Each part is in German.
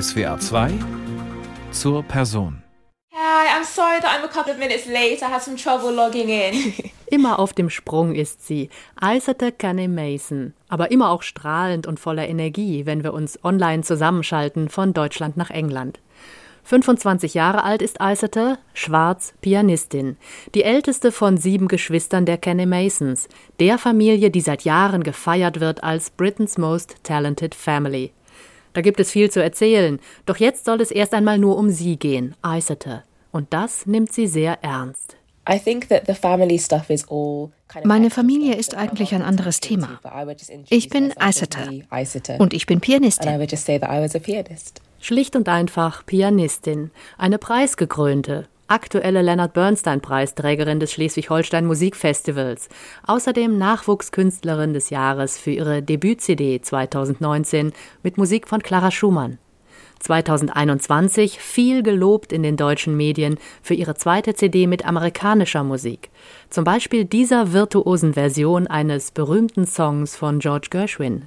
SWA 2 zur Person. Hi, I'm sorry that I'm a couple of minutes late. I had some trouble logging in. Immer auf dem Sprung ist sie, Eiserte Canny Mason, aber immer auch strahlend und voller Energie, wenn wir uns online zusammenschalten von Deutschland nach England. 25 Jahre alt ist Eiserte, schwarz, Pianistin, die älteste von sieben Geschwistern der Kenny Masons, der Familie, die seit Jahren gefeiert wird als Britain's Most Talented Family. Da gibt es viel zu erzählen, doch jetzt soll es erst einmal nur um sie gehen, Eiserte. Und das nimmt sie sehr ernst. Meine Familie ist eigentlich ein anderes Thema. Ich bin Eisete und ich bin Pianistin. Schlicht und einfach Pianistin, eine preisgekrönte, aktuelle Leonard Bernstein Preisträgerin des Schleswig-Holstein Musikfestivals, außerdem Nachwuchskünstlerin des Jahres für ihre Debüt-CD 2019 mit Musik von Clara Schumann. 2021 viel gelobt in den deutschen Medien für ihre zweite CD mit amerikanischer Musik. Zum Beispiel dieser virtuosen Version eines berühmten Songs von George Gershwin.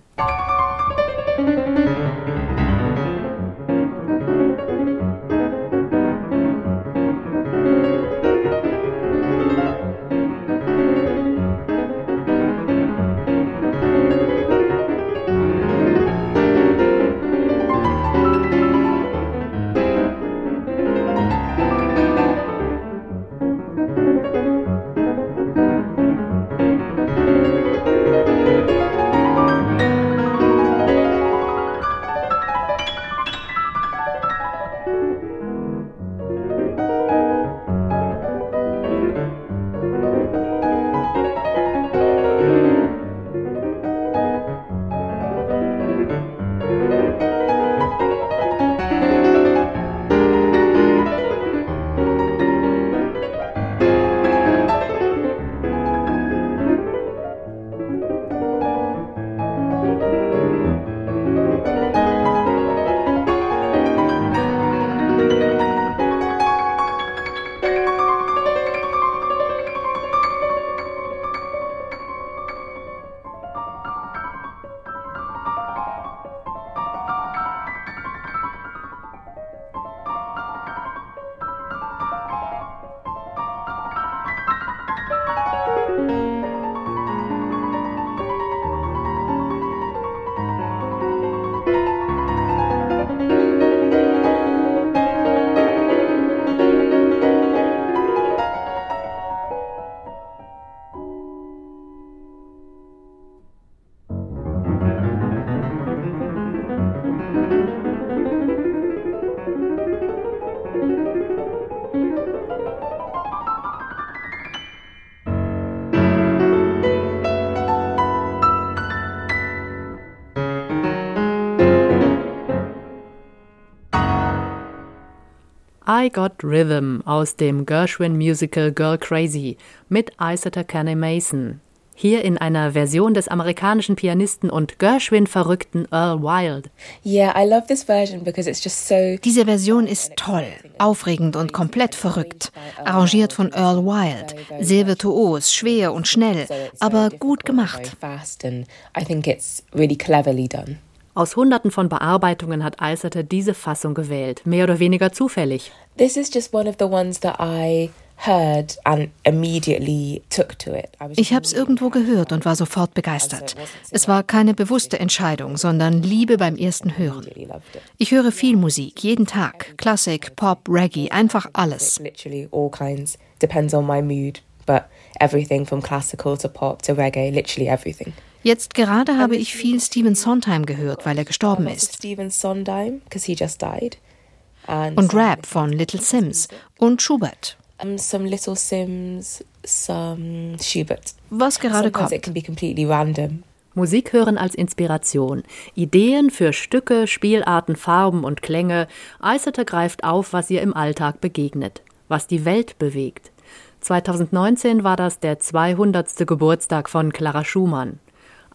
I Got Rhythm aus dem Gershwin-Musical Girl Crazy mit Iseter Kenny Mason. Hier in einer Version des amerikanischen Pianisten und Gershwin-verrückten Earl Wild. Diese Version ist toll, aufregend und komplett verrückt. Arrangiert von Earl Wild. Sehr virtuos, schwer und schnell, aber gut gemacht. Aus hunderten von Bearbeitungen hat Eiserte diese Fassung gewählt, mehr oder weniger zufällig. This is just one of the ones that I heard and immediately took to it. Ich habe es irgendwo gehört und war sofort begeistert. Es war keine bewusste Entscheidung, sondern Liebe beim ersten Hören. Ich höre viel Musik, jeden Tag. Klassik, Pop, Reggae, einfach alles. Jetzt gerade habe ich viel Stephen Sondheim gehört, weil er gestorben ist. Und Rap von Little Sims und Schubert. Some Little Sims, some Schubert. Was gerade kommt. it can be completely random. Musik hören als Inspiration, Ideen für Stücke, Spielarten, Farben und Klänge. Eisete greift auf, was ihr im Alltag begegnet, was die Welt bewegt. 2019 war das der 200. Geburtstag von Clara Schumann.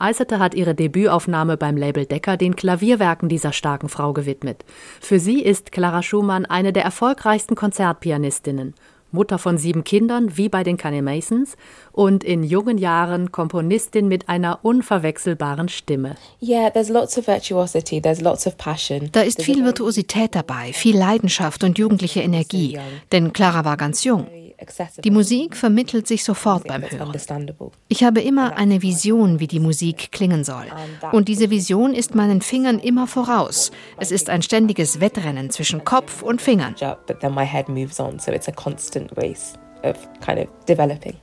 Eisete hat ihre Debütaufnahme beim Label Decker den Klavierwerken dieser starken Frau gewidmet. Für sie ist Clara Schumann eine der erfolgreichsten Konzertpianistinnen. Mutter von sieben Kindern, wie bei den Canny Masons, und in jungen Jahren Komponistin mit einer unverwechselbaren Stimme. Yeah, there's lots of virtuosity, there's lots of passion. Da ist viel Virtuosität dabei, viel Leidenschaft und jugendliche Energie, denn Clara war ganz jung. Die Musik vermittelt sich sofort beim Hören. Ich habe immer eine Vision, wie die Musik klingen soll. Und diese Vision ist meinen Fingern immer voraus. Es ist ein ständiges Wettrennen zwischen Kopf und Fingern. But then my head moves on, so it's a constant race of kind of developing.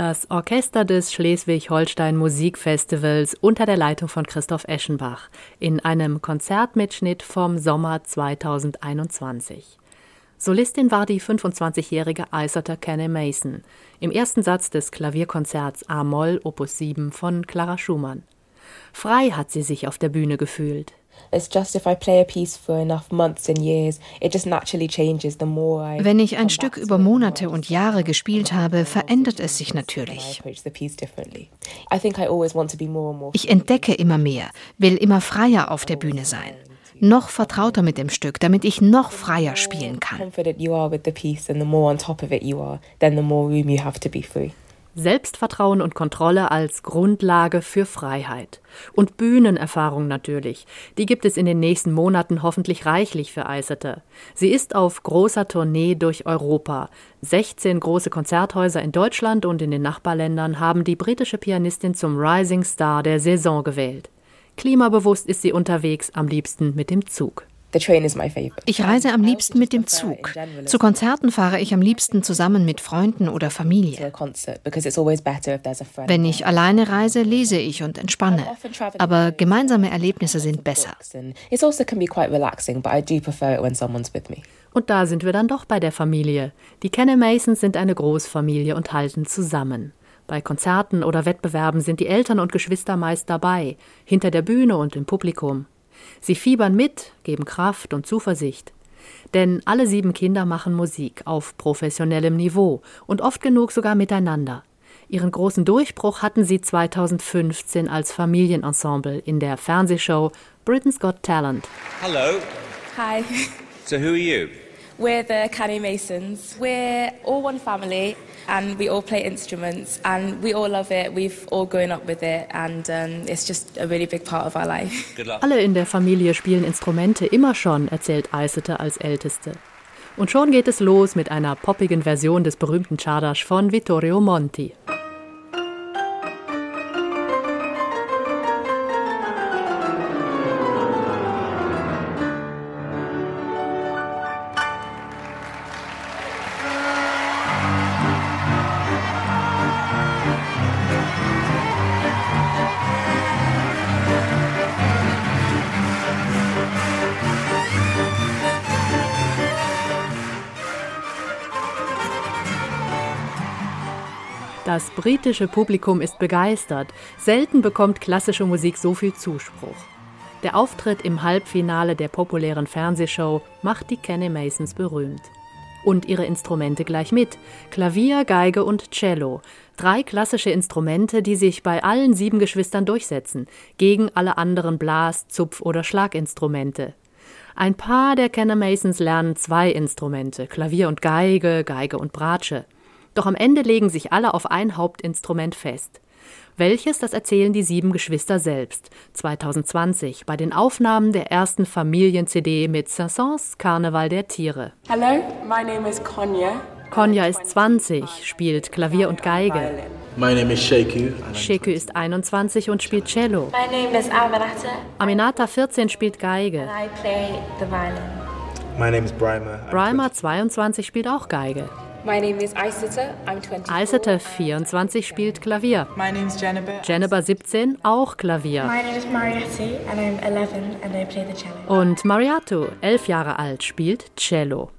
Das Orchester des Schleswig-Holstein Musikfestivals unter der Leitung von Christoph Eschenbach in einem Konzertmitschnitt vom Sommer 2021. Solistin war die 25-jährige Isotta Kenne Mason im ersten Satz des Klavierkonzerts A-Moll Opus 7 von Clara Schumann. Frei hat sie sich auf der Bühne gefühlt. Wenn ich ein Stück über Monate und Jahre gespielt habe, verändert es sich natürlich. Ich entdecke immer mehr, will immer freier auf der Bühne sein noch vertrauter mit dem Stück, damit ich noch freier spielen kann. Selbstvertrauen und Kontrolle als Grundlage für Freiheit. Und Bühnenerfahrung natürlich. Die gibt es in den nächsten Monaten hoffentlich reichlich für Eisete. Sie ist auf großer Tournee durch Europa. 16 große Konzerthäuser in Deutschland und in den Nachbarländern haben die britische Pianistin zum Rising Star der Saison gewählt. Klimabewusst ist sie unterwegs, am liebsten mit dem Zug. Ich reise am liebsten mit dem Zug. Zu Konzerten fahre ich am liebsten zusammen mit Freunden oder Familie. Wenn ich alleine reise, lese ich und entspanne. Aber gemeinsame Erlebnisse sind besser. Also und da sind wir dann doch bei der Familie. Die Kenne Masons sind eine Großfamilie und halten zusammen. Bei Konzerten oder Wettbewerben sind die Eltern und Geschwister meist dabei, hinter der Bühne und im Publikum. Sie fiebern mit, geben Kraft und Zuversicht. Denn alle sieben Kinder machen Musik auf professionellem Niveau und oft genug sogar miteinander. Ihren großen Durchbruch hatten sie 2015 als Familienensemble in der Fernsehshow Britain's Got Talent. Hello. Hi. So who are you? We're the Canny Masons. We're all one family and we all play instruments and we all love it. We've all grown up with it and um, it's just a really big part of our life. Alle in der Familie spielen Instrumente immer schon, erzählt Eisete als Älteste. Und schon geht es los mit einer poppigen Version des berühmten Czardas von Vittorio Monti. Das britische Publikum ist begeistert. Selten bekommt klassische Musik so viel Zuspruch. Der Auftritt im Halbfinale der populären Fernsehshow macht die Kenny Masons berühmt. Und ihre Instrumente gleich mit. Klavier, Geige und Cello. Drei klassische Instrumente, die sich bei allen sieben Geschwistern durchsetzen, gegen alle anderen Blas-, Zupf- oder Schlaginstrumente. Ein paar der Kenner Masons lernen zwei Instrumente, Klavier und Geige, Geige und Bratsche. Doch am Ende legen sich alle auf ein Hauptinstrument fest. Welches, das erzählen die sieben Geschwister selbst. 2020 bei den Aufnahmen der ersten Familien-CD mit Saint-Saëns Karneval der Tiere. Hello, my name is Konya. Konya ist 20, spielt Klavier und Geige. My name is Sheku. Sheku ist 21 und spielt Cello. My name is Aminata. Aminata 14 spielt Geige. And I play the violin. My name is Bryma. Bryma 22 spielt auch Geige. My name is Isata. I'm 24. Isata 24 spielt Klavier. My name is Jennifer. Jennifer 17 auch Klavier. My name is Mariette and I'm 11 and I play the cello. Und Mariato, 11 Jahre alt, spielt Cello.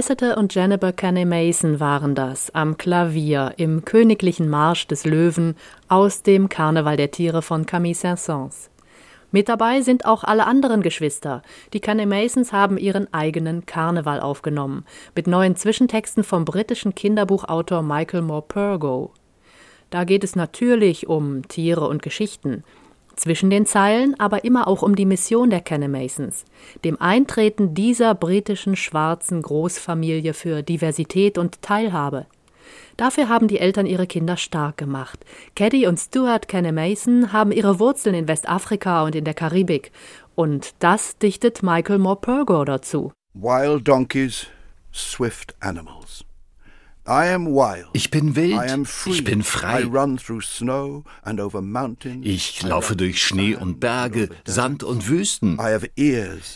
Eisete und Jennifer Kenney Mason waren das am Klavier im königlichen Marsch des Löwen aus dem Karneval der Tiere von Camille Saint-Saëns. Mit dabei sind auch alle anderen Geschwister. Die Kenney Masons haben ihren eigenen Karneval aufgenommen, mit neuen Zwischentexten vom britischen Kinderbuchautor Michael Moore Purgo. Da geht es natürlich um Tiere und Geschichten, zwischen den Zeilen aber immer auch um die Mission der Kenne Masons, dem Eintreten dieser britischen schwarzen Großfamilie für Diversität und Teilhabe. Dafür haben die Eltern ihre Kinder stark gemacht. Caddy und Stuart Kenne Mason haben ihre Wurzeln in Westafrika und in der Karibik. Und das dichtet Michael Moore Purgo dazu. Wild donkeys, swift animals. Ich bin wild, ich bin frei. Ich laufe durch Schnee und Berge, Sand und Wüsten.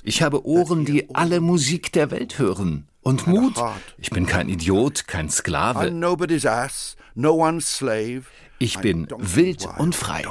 Ich habe Ohren, die alle Musik der Welt hören. Und Mut. Ich bin kein Idiot, kein Sklave. Ich bin wild und frei.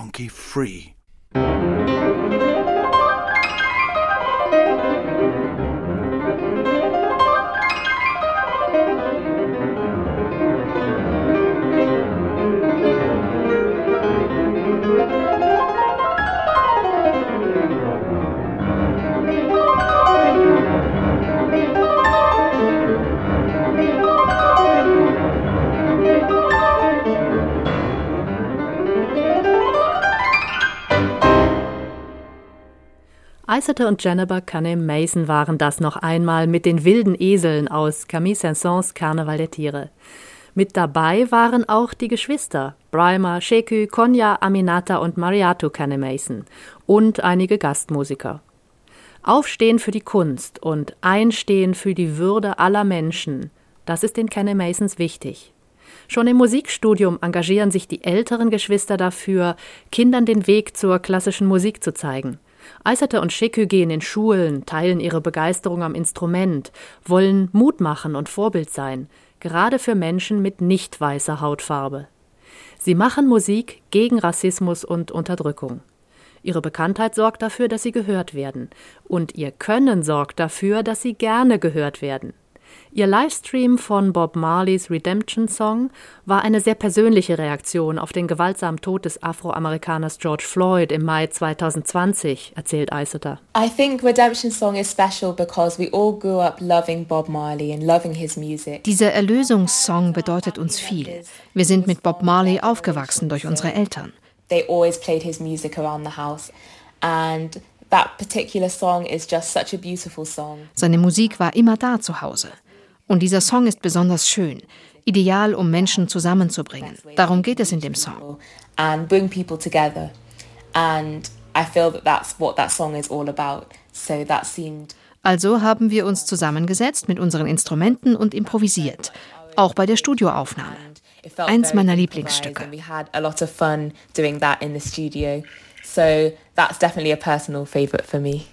Eisete und Jennifer Cunningham Mason waren das noch einmal mit den wilden Eseln aus Camille Saint-Saëns Karneval der Tiere. Mit dabei waren auch die Geschwister Brimer, Sheku, Konya, Aminata und Mariatu Cunningham Mason und einige Gastmusiker. Aufstehen für die Kunst und Einstehen für die Würde aller Menschen, das ist den Cunningham Masons wichtig. Schon im Musikstudium engagieren sich die älteren Geschwister dafür, Kindern den Weg zur klassischen Musik zu zeigen. Eiserte und Schicke gehen in Schulen, teilen ihre Begeisterung am Instrument, wollen Mut machen und Vorbild sein, gerade für Menschen mit nicht weißer Hautfarbe. Sie machen Musik gegen Rassismus und Unterdrückung. Ihre Bekanntheit sorgt dafür, dass sie gehört werden, und ihr Können sorgt dafür, dass sie gerne gehört werden. Ihr Livestream von Bob Marleys Redemption Song war eine sehr persönliche Reaktion auf den gewaltsamen Tod des Afroamerikaners George Floyd im Mai 2020, erzählt Eiseter. I think Redemption Song is special because we all grew up loving Bob Marley and loving his music. Dieser Erlösungssong bedeutet uns viel. Wir sind mit Bob Marley aufgewachsen durch unsere Eltern. They always played his music around the house and that particular song is just such a beautiful song. Seine Musik war immer da zu Hause. Und dieser Song ist besonders schön, ideal, um Menschen zusammenzubringen. Darum geht es in dem Song. And bring people together. And I feel that that's what that song is all about. So that seemed also haben wir uns zusammengesetzt mit unseren Instrumenten und improvisiert, auch bei der Studioaufnahme. Eins meiner Lieblingsstücke. So that's definitely a personal favorite for me.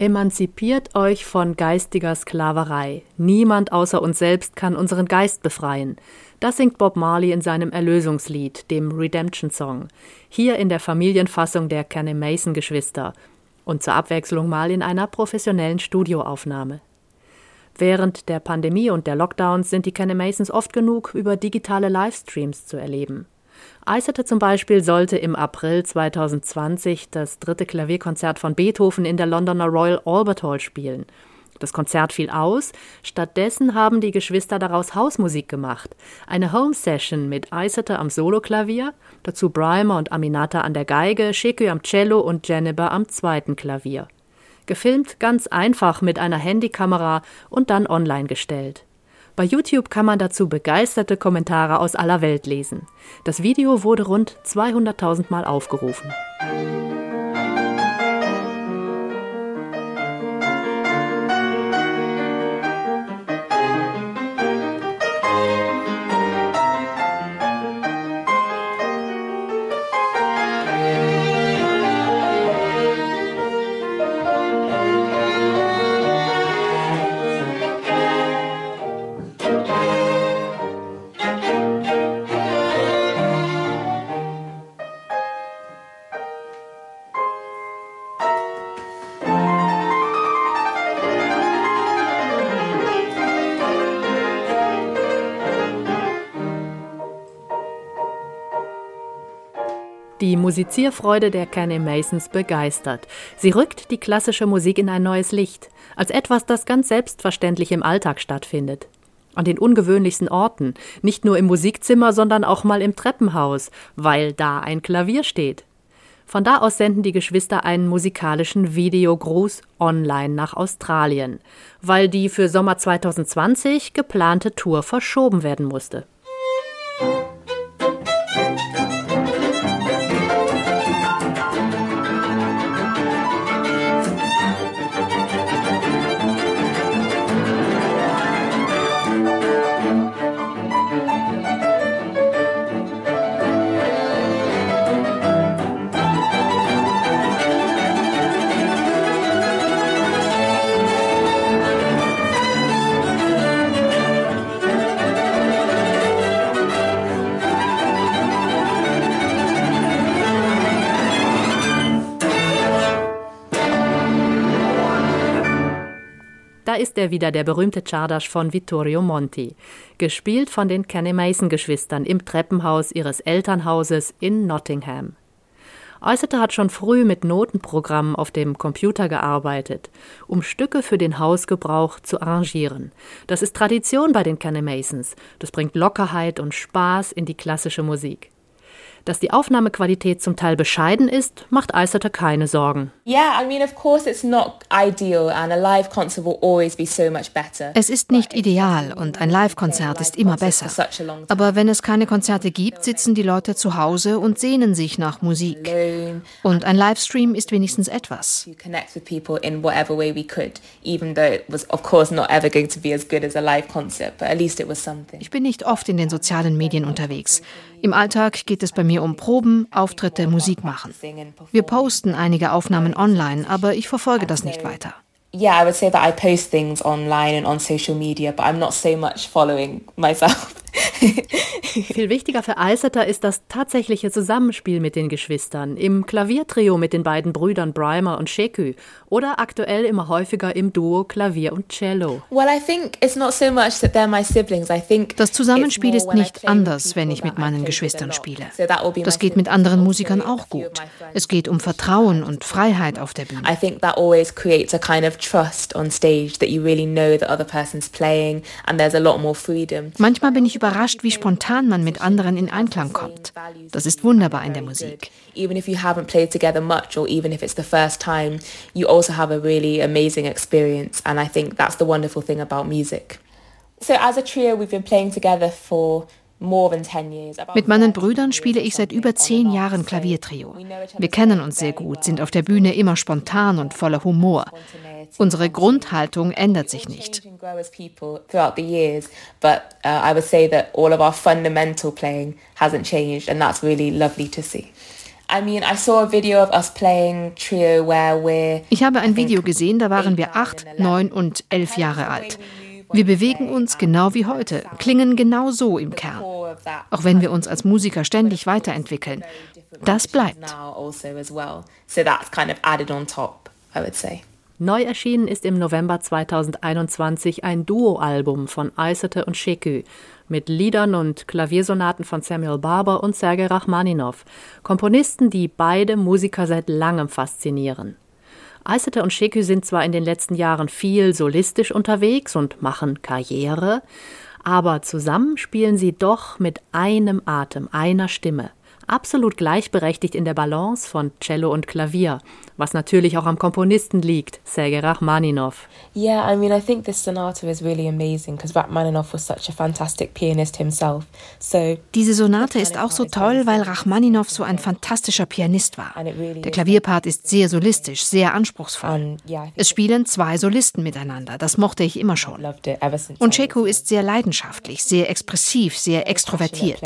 Emanzipiert euch von geistiger Sklaverei. Niemand außer uns selbst kann unseren Geist befreien. Das singt Bob Marley in seinem Erlösungslied, dem Redemption Song. Hier in der Familienfassung der Kenny Mason Geschwister. Und zur Abwechslung mal in einer professionellen Studioaufnahme. Während der Pandemie und der Lockdowns sind die Kenny Masons oft genug über digitale Livestreams zu erleben. Eiserte zum Beispiel sollte im April 2020 das dritte Klavierkonzert von Beethoven in der Londoner Royal Albert Hall spielen. Das Konzert fiel aus, stattdessen haben die Geschwister daraus Hausmusik gemacht. Eine Home Session mit Eiserte am Soloklavier, dazu Brimer und Aminata an der Geige, Shekü am Cello und Jennifer am zweiten Klavier. Gefilmt ganz einfach mit einer Handykamera und dann online gestellt. Bei YouTube kann man dazu begeisterte Kommentare aus aller Welt lesen. Das Video wurde rund 200.000 Mal aufgerufen. Die Musizierfreude der Kenny Masons begeistert. Sie rückt die klassische Musik in ein neues Licht, als etwas, das ganz selbstverständlich im Alltag stattfindet. An den ungewöhnlichsten Orten, nicht nur im Musikzimmer, sondern auch mal im Treppenhaus, weil da ein Klavier steht. Von da aus senden die Geschwister einen musikalischen Videogruß online nach Australien, weil die für Sommer 2020 geplante Tour verschoben werden musste. Ist er wieder, der berühmte Czardasch von Vittorio Monti, gespielt von den Kenny Mason-Geschwistern im Treppenhaus ihres Elternhauses in Nottingham. Äußerte hat schon früh mit Notenprogrammen auf dem Computer gearbeitet, um Stücke für den Hausgebrauch zu arrangieren. Das ist Tradition bei den Kenny Masons. Das bringt Lockerheit und Spaß in die klassische Musik. Dass die Aufnahmequalität zum Teil bescheiden ist, macht Eiserter keine Sorgen. Es ist nicht ideal und ein Live-Konzert ist immer besser. Aber wenn es keine Konzerte gibt, sitzen die Leute zu Hause und sehnen sich nach Musik. Und ein Livestream ist wenigstens etwas. Ich bin nicht oft in den sozialen Medien unterwegs. Im Alltag geht es bei mir um Proben, Auftritte, Musik machen. Wir posten einige Aufnahmen online, aber ich verfolge das nicht weiter. Yeah, I would say that I post things online and on social media, but I'm not so much following myself. Viel wichtiger für Eiseter ist das tatsächliche Zusammenspiel mit den Geschwistern, im Klaviertrio mit den beiden Brüdern Brimer und Shekü oder aktuell immer häufiger im Duo Klavier und Cello. Das Zusammenspiel ist nicht anders, wenn ich mit meinen Geschwistern spiele. Das geht mit anderen Musikern auch gut. Es geht um Vertrauen und Freiheit auf der Bühne. I think that always creates a kind of trust on stage that you really know the other person's playing and there's a lot more freedom. Manchmal bin ich überrascht wie spontan man mit anderen in Einklang kommt. Das ist wunderbar in der Musik. Even if you haven't played together much or even if it's the first time, you also have a really amazing experience and I think that's the wonderful thing about music. So as a trio we've been playing together for mit meinen Brüdern spiele ich seit über zehn Jahren Klaviertrio. Wir kennen uns sehr gut, sind auf der Bühne immer spontan und voller Humor. Unsere Grundhaltung ändert sich nicht. Ich habe ein Video gesehen, da waren wir acht, neun und elf Jahre alt. Wir bewegen uns genau wie heute, klingen genau so im Kern, auch wenn wir uns als Musiker ständig weiterentwickeln. Das bleibt. Neu erschienen ist im November 2021 ein Duo-Album von Aysate und Shekü mit Liedern und Klaviersonaten von Samuel Barber und Sergei Rachmaninov, Komponisten, die beide Musiker seit langem faszinieren. Aysete und Shekü sind zwar in den letzten Jahren viel solistisch unterwegs und machen Karriere, aber zusammen spielen sie doch mit einem Atem, einer Stimme absolut gleichberechtigt in der Balance von Cello und Klavier, was natürlich auch am Komponisten liegt, Sergei Rachmaninov. Yeah, I mean, I think this sonata is really amazing because Rachmaninov was such a fantastic pianist himself. So Diese Sonate ist auch so toll, weil Rachmaninov so ein fantastischer Pianist war. Der Klavierpart ist sehr solistisch, sehr anspruchsvoll. Es spielen zwei Solisten miteinander, das mochte ich immer schon. Und Checo ist sehr leidenschaftlich, sehr expressiv, sehr extrovertiert.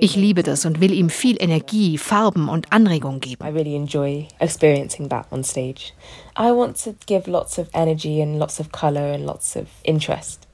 Ich liebe das und will ihm viel viel Energie, Farben und Anregung geben. I really enjoy experiencing that on stage. I want to give lots of energy and lots of color and lots of interest.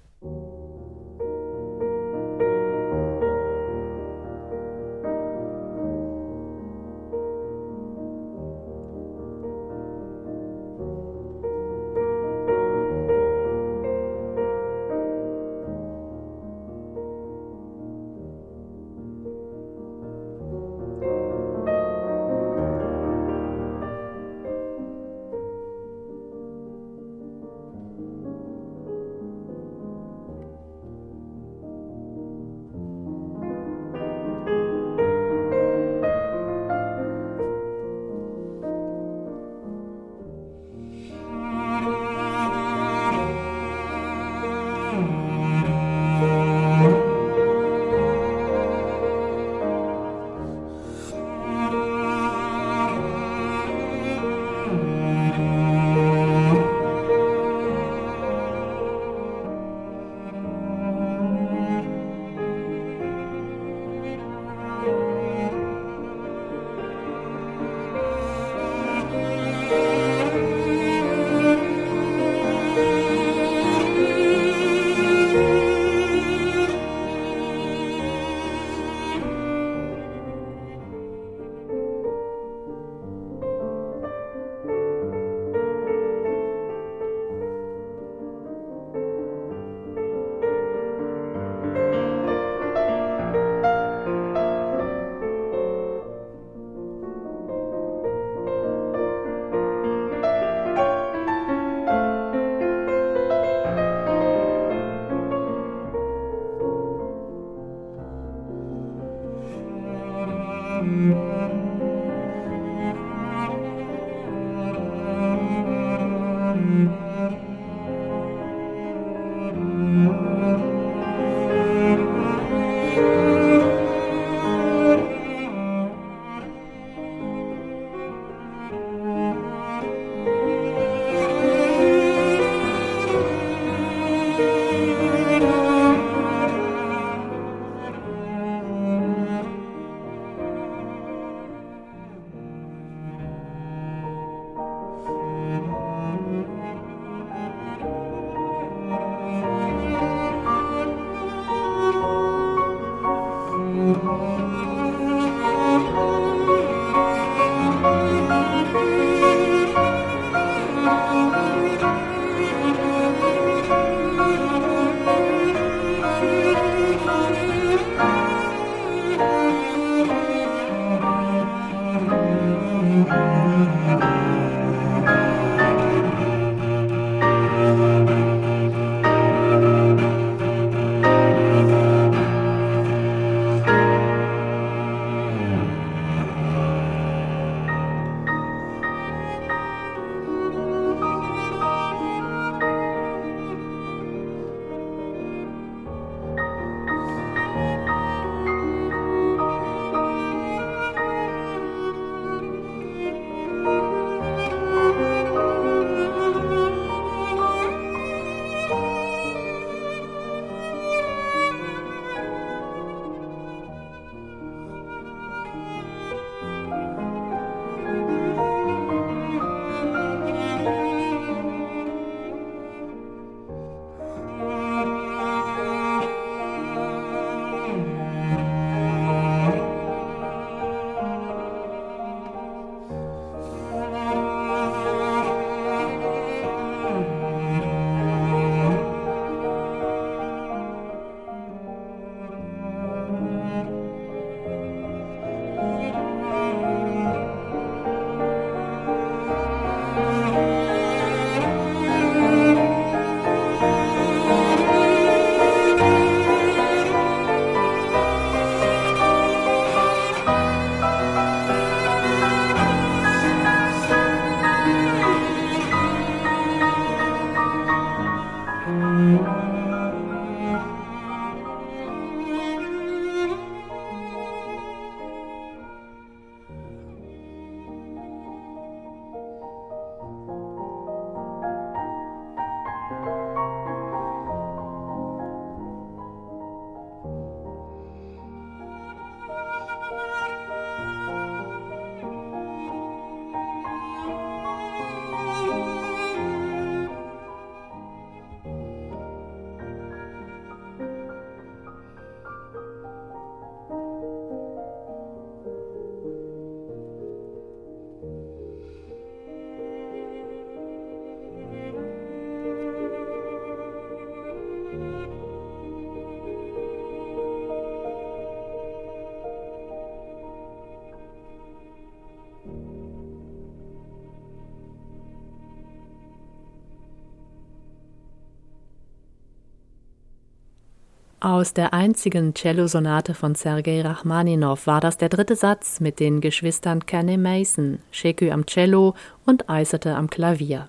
Aus der einzigen Cellosonate von Sergei Rachmaninow war das der dritte Satz mit den Geschwistern Kenny Mason, Shekü am Cello und Eiserte am Klavier.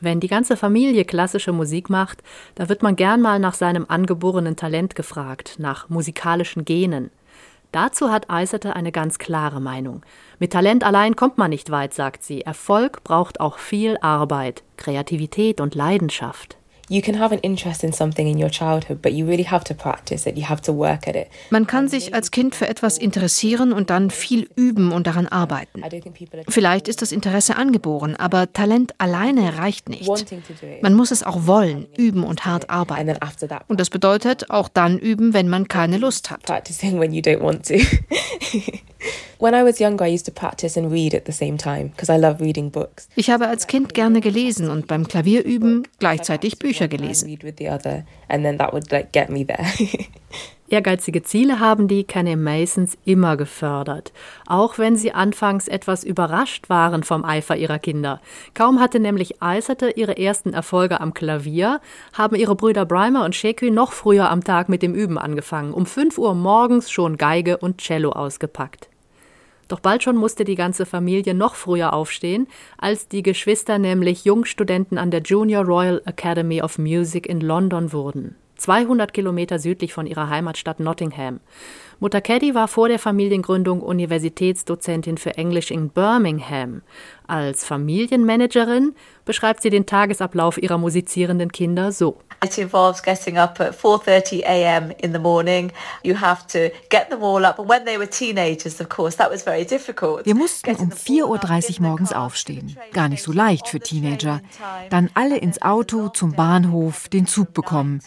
Wenn die ganze Familie klassische Musik macht, da wird man gern mal nach seinem angeborenen Talent gefragt, nach musikalischen Genen. Dazu hat Eiserte eine ganz klare Meinung. Mit Talent allein kommt man nicht weit, sagt sie. Erfolg braucht auch viel Arbeit, Kreativität und Leidenschaft. You can have an interest in something in your childhood, but you really have to practice it. You have to work at it. Man kann sich als Kind für etwas interessieren und dann viel üben und daran arbeiten. Vielleicht ist das Interesse angeboren, aber Talent alleine reicht nicht. Man muss es auch wollen, üben und hart arbeiten. Und das bedeutet auch dann üben, wenn man keine Lust hat. When I was younger, I used to practice and read at the same time because I love reading books. Ich habe als Kind gerne gelesen und beim Klavierüben gleichzeitig Bücher gelesen. Ehrgeizige Ziele haben die Kenny Masons immer gefördert, auch wenn sie anfangs etwas überrascht waren vom Eifer ihrer Kinder. Kaum hatte nämlich Eiserte ihre ersten Erfolge am Klavier, haben ihre Brüder Brimer und Shekü noch früher am Tag mit dem Üben angefangen, um 5 Uhr morgens schon Geige und Cello ausgepackt. Doch bald schon musste die ganze Familie noch früher aufstehen, als die Geschwister nämlich Jungstudenten an der Junior Royal Academy of Music in London wurden. 200 Kilometer südlich von ihrer Heimatstadt Nottingham. Mutter Caddy war vor der Familiengründung Universitätsdozentin für Englisch in Birmingham. Als Familienmanagerin beschreibt sie den Tagesablauf ihrer musizierenden Kinder so. It involves getting up at 4:30 a.m. in the morning. You have to get them all up and when they were teenagers, of course, that was very difficult. Wir mussten um 4:30 Uhr morgens aufstehen. Gar nicht so leicht für Teenager. Dann alle ins Auto zum Bahnhof, den Zug bekommen.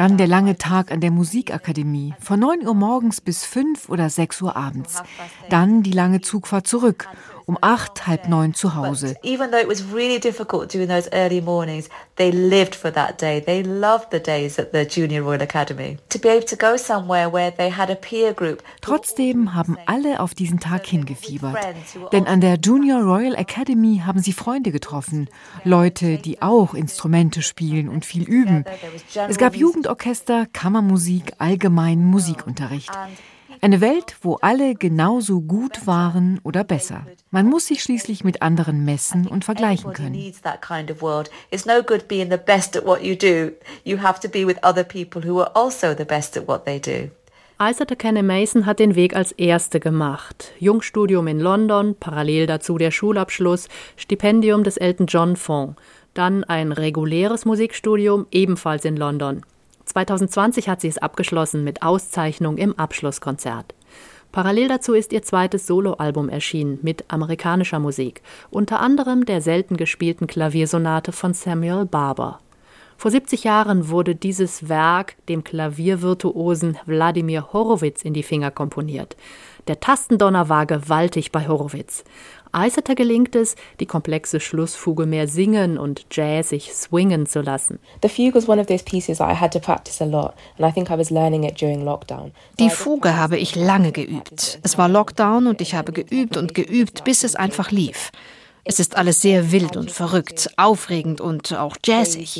Dann der lange Tag an der Musikakademie, von 9 Uhr morgens bis 5 oder 6 Uhr abends. Dann die lange Zugfahrt zurück um acht, halb neun zu Hause. Even though it was really difficult during those early mornings, they lived for that day. They loved the days at the Junior Royal Academy. To be able to go somewhere where they had a peer group. Trotzdem haben alle auf diesen Tag hingefiebert. Denn an der Junior Royal Academy haben sie Freunde getroffen. Leute, die auch Instrumente spielen und viel üben. Es gab Jugendorchester, Kammermusik, allgemeinen Musikunterricht. Eine Welt, wo alle genauso gut waren oder besser. Man muss sich schließlich mit anderen messen und vergleichen können. Isaac Kenne Mason hat den Weg als Erste gemacht. Jungstudium in London, parallel dazu der Schulabschluss, Stipendium des Elton John Fonds, dann ein reguläres Musikstudium ebenfalls in London. 2020 hat sie es abgeschlossen mit Auszeichnung im Abschlusskonzert. Parallel dazu ist ihr zweites Soloalbum erschienen mit amerikanischer Musik, unter anderem der selten gespielten Klaviersonate von Samuel Barber. Vor 70 Jahren wurde dieses Werk dem Klaviervirtuosen Wladimir Horowitz in die Finger komponiert. Der Tastendonner war gewaltig bei Horowitz. Eiseter gelingt es, die komplexe Schlussfuge mehr singen und jazzig swingen zu lassen. Die Fuge habe ich lange geübt. Es war Lockdown und ich habe geübt und geübt, bis es einfach lief. Es ist alles sehr wild und verrückt, aufregend und auch jazzig.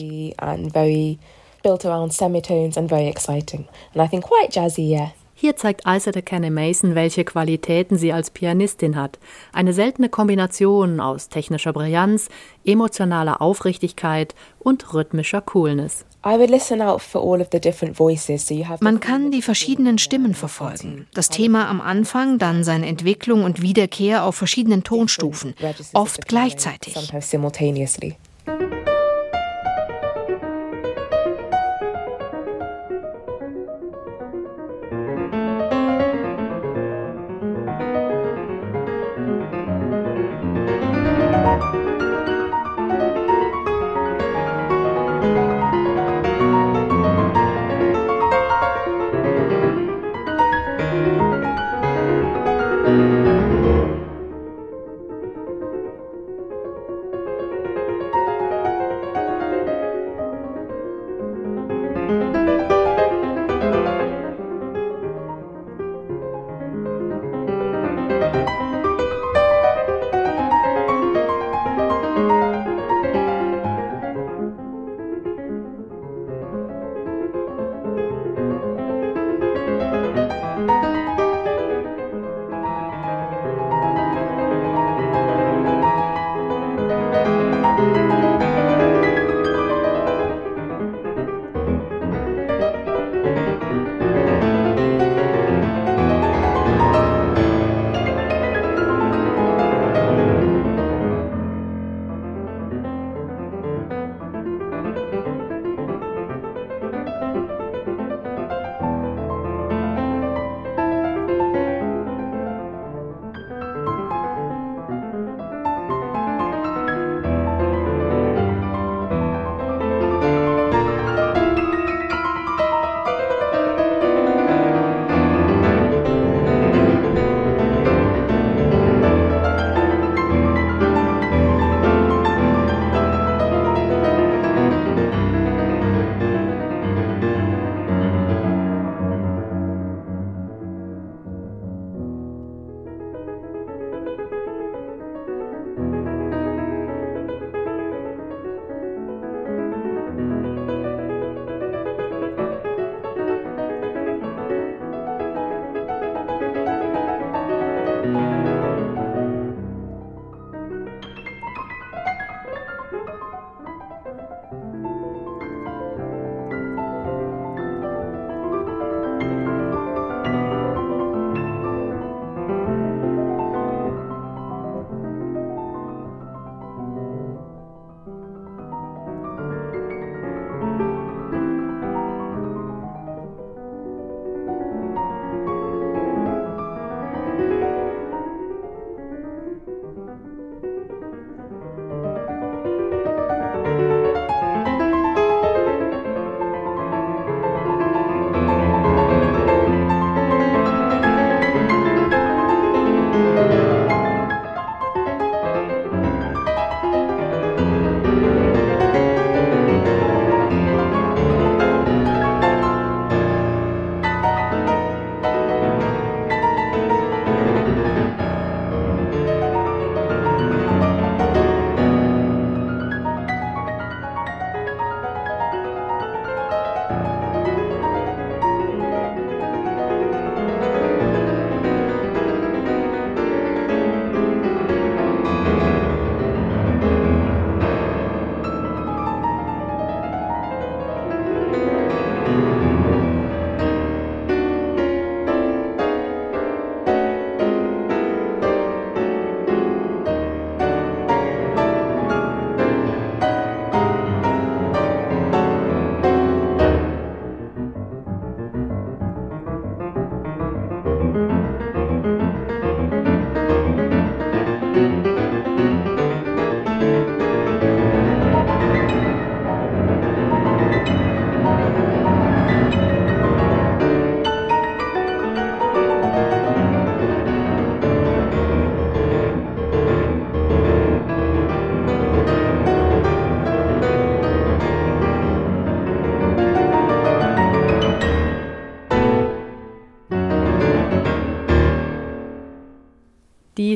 built around semitones and very exciting. And I think quite jazzy, yeah. Hier zeigt Isaac Kenne Mason, welche Qualitäten sie als Pianistin hat. Eine seltene Kombination aus technischer Brillanz, emotionaler Aufrichtigkeit und rhythmischer Coolness. Man kann die verschiedenen Stimmen verfolgen. Das Thema am Anfang, dann seine Entwicklung und Wiederkehr auf verschiedenen Tonstufen, oft gleichzeitig.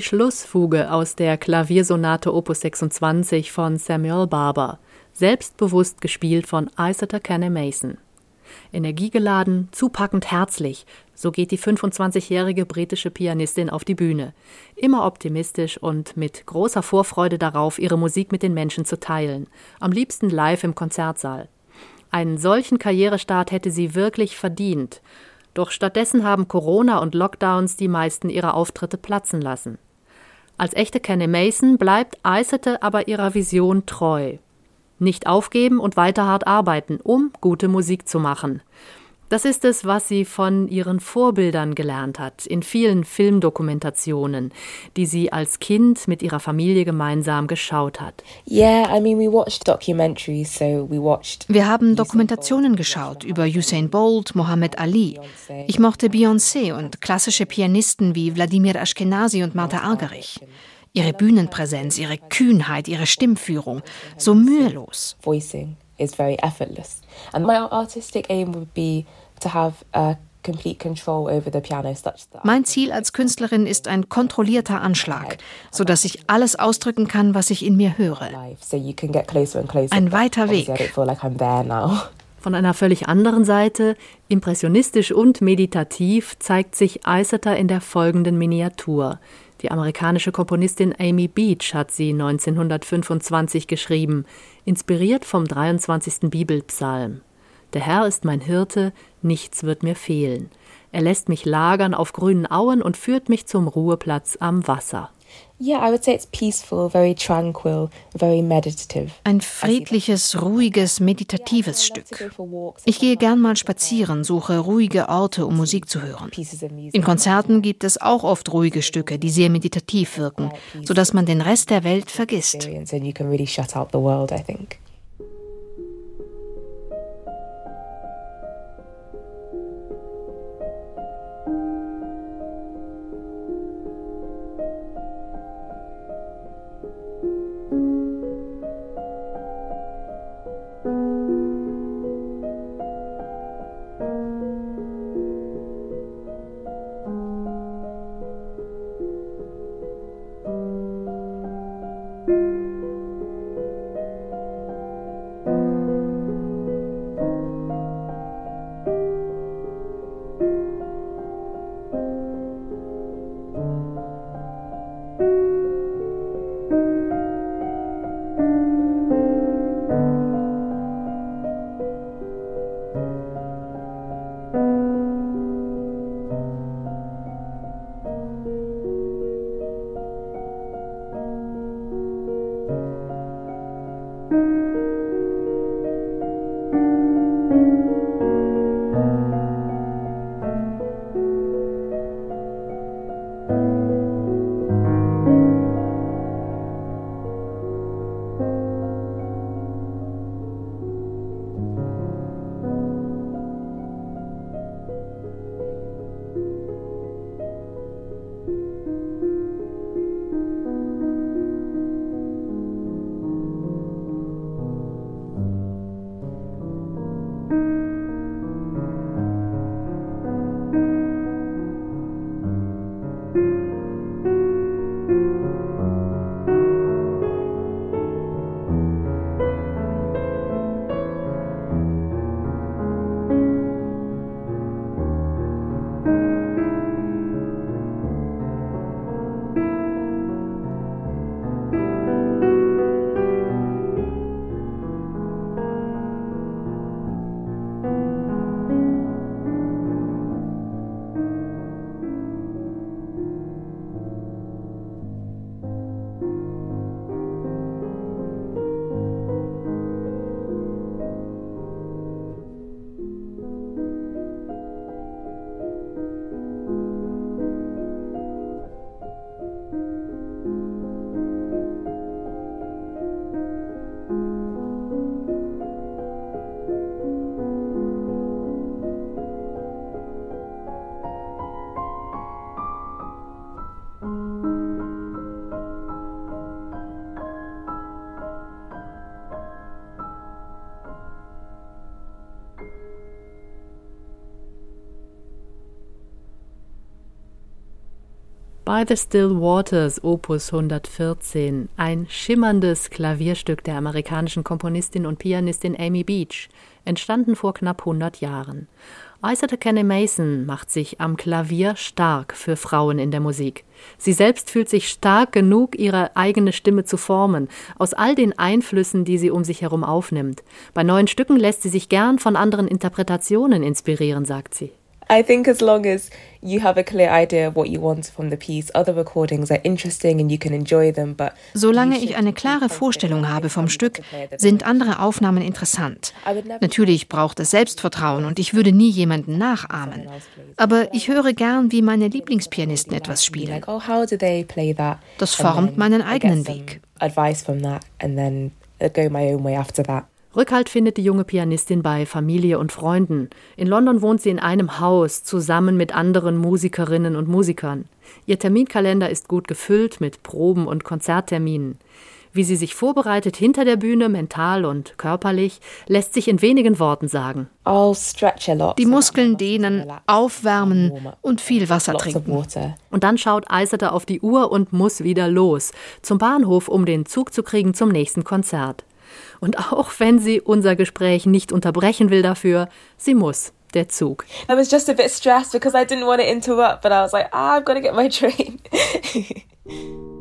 Schlussfuge aus der Klaviersonate Opus 26 von Samuel Barber, selbstbewusst gespielt von Isata Kane Mason. Energiegeladen, zupackend herzlich, so geht die 25-jährige britische Pianistin auf die Bühne. Immer optimistisch und mit großer Vorfreude darauf, ihre Musik mit den Menschen zu teilen. Am liebsten live im Konzertsaal. Einen solchen Karrierestart hätte sie wirklich verdient. Doch stattdessen haben Corona und Lockdowns die meisten ihrer Auftritte platzen lassen. Als echte Kenny Mason bleibt Eisete aber ihrer Vision treu. Nicht aufgeben und weiter hart arbeiten, um gute Musik zu machen. Das ist es, was sie von ihren Vorbildern gelernt hat, in vielen Filmdokumentationen, die sie als Kind mit ihrer Familie gemeinsam geschaut hat. Wir haben Dokumentationen geschaut über Usain Bolt, Mohammed Ali. Ich mochte Beyoncé und klassische Pianisten wie Wladimir Ashkenazi und Martha Argerich. Ihre Bühnenpräsenz, ihre Kühnheit, ihre Stimmführung, so mühelos. Voicing is very effortless. And my artistic aim would be mein Ziel als Künstlerin ist ein kontrollierter Anschlag, sodass ich alles ausdrücken kann, was ich in mir höre. Ein weiter Weg. Von einer völlig anderen Seite, impressionistisch und meditativ, zeigt sich Eiseter in der folgenden Miniatur. Die amerikanische Komponistin Amy Beach hat sie 1925 geschrieben, inspiriert vom 23. Bibelpsalm. Der Herr ist mein Hirte, nichts wird mir fehlen. Er lässt mich lagern auf grünen Auen und führt mich zum Ruheplatz am Wasser. Ein friedliches, ruhiges, meditatives Stück. Ich gehe gern mal spazieren, suche ruhige Orte, um Musik zu hören. In Konzerten gibt es auch oft ruhige Stücke, die sehr meditativ wirken, sodass man den Rest der Welt vergisst. By the Still Waters, Opus 114, ein schimmerndes Klavierstück der amerikanischen Komponistin und Pianistin Amy Beach, entstanden vor knapp 100 Jahren. Isata Kenny Mason macht sich am Klavier stark für Frauen in der Musik. Sie selbst fühlt sich stark genug, ihre eigene Stimme zu formen, aus all den Einflüssen, die sie um sich herum aufnimmt. Bei neuen Stücken lässt sie sich gern von anderen Interpretationen inspirieren, sagt sie. I think as long as you have a clear idea of what you want from the piece, other recordings are interesting and you can enjoy them, but Solange ich eine klare Vorstellung habe vom Stück, sind andere Aufnahmen interessant. Natürlich braucht es Selbstvertrauen und ich würde nie jemanden nachahmen. Aber ich höre gern, wie meine Lieblingspianisten etwas spielen. Oh, das formt meinen eigenen Weg. Advice from that and then go my own way after that. Rückhalt findet die junge Pianistin bei Familie und Freunden. In London wohnt sie in einem Haus zusammen mit anderen Musikerinnen und Musikern. Ihr Terminkalender ist gut gefüllt mit Proben und Konzertterminen. Wie sie sich vorbereitet hinter der Bühne, mental und körperlich, lässt sich in wenigen Worten sagen. Die Muskeln dehnen, aufwärmen und viel Wasser trinken. Und dann schaut Eiserter auf die Uhr und muss wieder los, zum Bahnhof, um den Zug zu kriegen zum nächsten Konzert. Und auch wenn sie unser Gespräch nicht unterbrechen will dafür, sie muss. Der Zug. I was just a bit stressed because I didn't want to interrupt, but I was like, ah, I've got to get my train.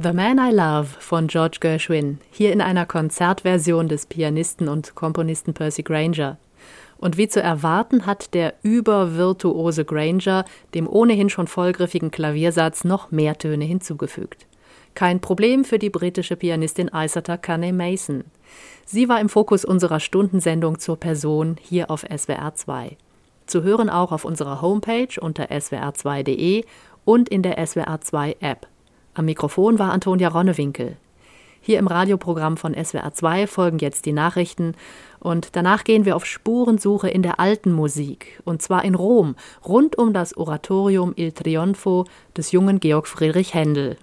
The Man I Love von George Gershwin, hier in einer Konzertversion des Pianisten und Komponisten Percy Granger. Und wie zu erwarten hat der übervirtuose Granger dem ohnehin schon vollgriffigen Klaviersatz noch mehr Töne hinzugefügt. Kein Problem für die britische Pianistin Isata Kane Mason. Sie war im Fokus unserer Stundensendung zur Person hier auf SWR 2. Zu hören auch auf unserer Homepage unter swr2.de und in der SWR 2 App. Am Mikrofon war Antonia Ronnewinkel. Hier im Radioprogramm von SWR 2 folgen jetzt die Nachrichten und danach gehen wir auf Spurensuche in der alten Musik und zwar in Rom, rund um das Oratorium Il Trionfo des jungen Georg Friedrich Händel.